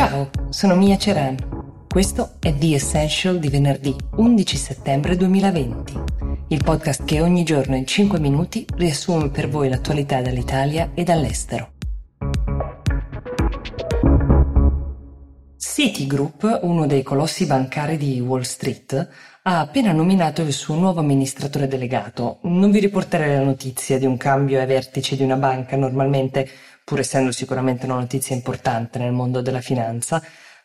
Ciao, sono Mia Ceran. Questo è The Essential di venerdì 11 settembre 2020, il podcast che ogni giorno in 5 minuti riassume per voi l'attualità dall'Italia e dall'estero. Citigroup, uno dei colossi bancari di Wall Street, ha appena nominato il suo nuovo amministratore delegato. Non vi riporterei la notizia di un cambio ai vertici di una banca normalmente pur essendo sicuramente una notizia importante nel mondo della finanza,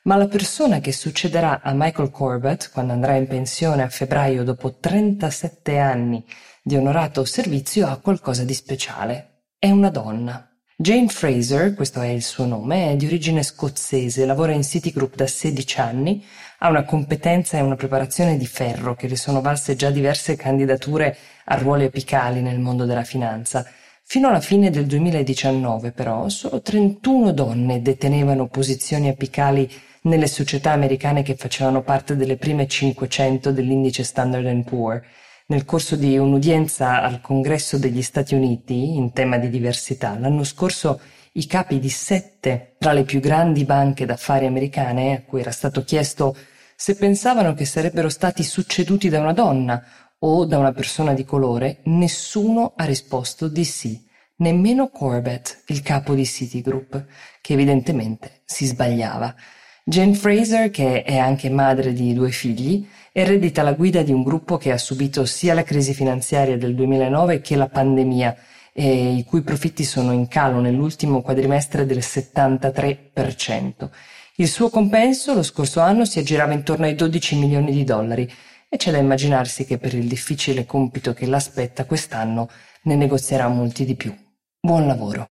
ma la persona che succederà a Michael Corbett quando andrà in pensione a febbraio dopo 37 anni di onorato servizio ha qualcosa di speciale. È una donna. Jane Fraser, questo è il suo nome, è di origine scozzese, lavora in Citigroup da 16 anni, ha una competenza e una preparazione di ferro che le sono valse già diverse candidature a ruoli apicali nel mondo della finanza Fino alla fine del 2019, però, solo 31 donne detenevano posizioni apicali nelle società americane che facevano parte delle prime 500 dell'indice Standard Poor. Nel corso di un'udienza al Congresso degli Stati Uniti in tema di diversità, l'anno scorso i capi di sette tra le più grandi banche d'affari americane, a cui era stato chiesto se pensavano che sarebbero stati succeduti da una donna o da una persona di colore, nessuno ha risposto di sì, nemmeno Corbett, il capo di Citigroup, che evidentemente si sbagliava. Jane Fraser, che è anche madre di due figli, eredita la guida di un gruppo che ha subito sia la crisi finanziaria del 2009 che la pandemia e i cui profitti sono in calo nell'ultimo quadrimestre del 73%. Il suo compenso lo scorso anno si aggirava intorno ai 12 milioni di dollari, e c'è da immaginarsi che per il difficile compito che l'aspetta quest'anno ne negozierà molti di più. Buon lavoro!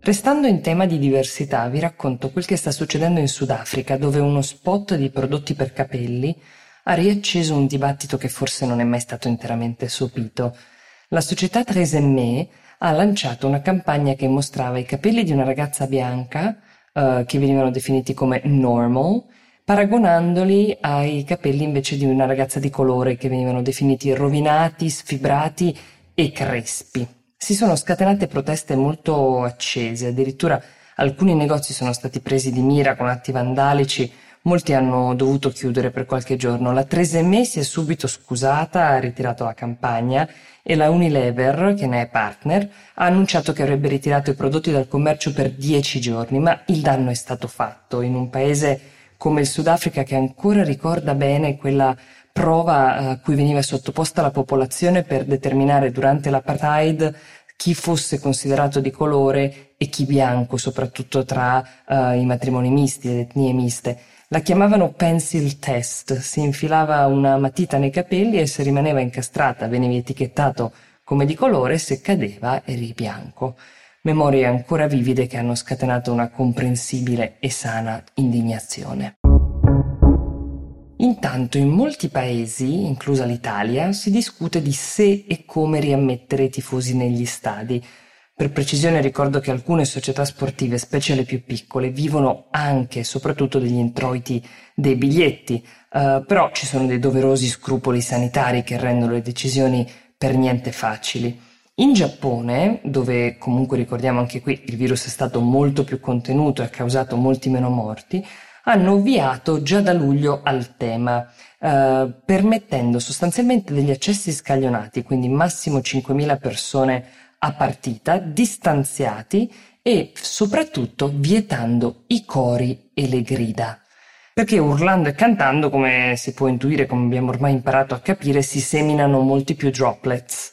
Restando in tema di diversità, vi racconto quel che sta succedendo in Sudafrica, dove uno spot di prodotti per capelli ha riacceso un dibattito che forse non è mai stato interamente sopito. La società Tresemme ha lanciato una campagna che mostrava i capelli di una ragazza bianca, uh, che venivano definiti come normal, paragonandoli ai capelli invece di una ragazza di colore che venivano definiti rovinati, sfibrati e crespi. Si sono scatenate proteste molto accese, addirittura alcuni negozi sono stati presi di mira con atti vandalici, molti hanno dovuto chiudere per qualche giorno. La 3M si è subito scusata, ha ritirato la campagna e la Unilever, che ne è partner, ha annunciato che avrebbe ritirato i prodotti dal commercio per dieci giorni, ma il danno è stato fatto in un paese come il Sudafrica che ancora ricorda bene quella prova a cui veniva sottoposta la popolazione per determinare durante l'apartheid chi fosse considerato di colore e chi bianco, soprattutto tra uh, i matrimoni misti, le etnie miste. La chiamavano pencil test, si infilava una matita nei capelli e se rimaneva incastrata veniva etichettato come di colore, se cadeva eri bianco memorie ancora vivide che hanno scatenato una comprensibile e sana indignazione. Intanto in molti paesi, inclusa l'Italia, si discute di se e come riammettere i tifosi negli stadi. Per precisione ricordo che alcune società sportive, specie le più piccole, vivono anche e soprattutto degli introiti dei biglietti, uh, però ci sono dei doverosi scrupoli sanitari che rendono le decisioni per niente facili. In Giappone, dove comunque ricordiamo anche qui il virus è stato molto più contenuto e ha causato molti meno morti, hanno ovviato già da luglio al tema, eh, permettendo sostanzialmente degli accessi scaglionati, quindi massimo 5.000 persone a partita, distanziati e soprattutto vietando i cori e le grida. Perché urlando e cantando, come si può intuire, come abbiamo ormai imparato a capire, si seminano molti più droplets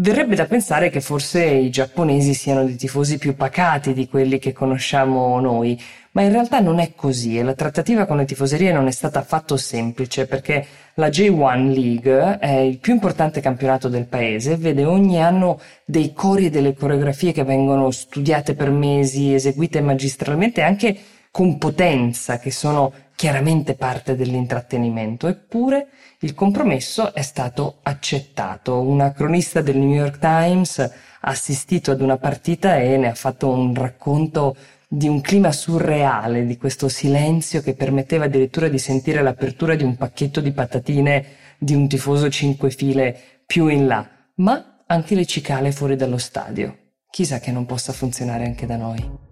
Verrebbe da pensare che forse i giapponesi siano dei tifosi più pacati di quelli che conosciamo noi, ma in realtà non è così e la trattativa con le tifoserie non è stata affatto semplice perché la J1 League è il più importante campionato del paese, vede ogni anno dei cori e delle coreografie che vengono studiate per mesi, eseguite magistralmente anche con potenza, che sono chiaramente parte dell'intrattenimento, eppure il compromesso è stato accettato. Una cronista del New York Times ha assistito ad una partita e ne ha fatto un racconto di un clima surreale, di questo silenzio che permetteva addirittura di sentire l'apertura di un pacchetto di patatine di un tifoso cinque file più in là, ma anche le cicale fuori dallo stadio. Chissà che non possa funzionare anche da noi.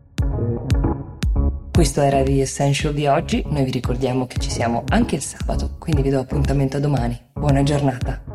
Questo era The Essential di oggi, noi vi ricordiamo che ci siamo anche il sabato, quindi vi do appuntamento a domani. Buona giornata.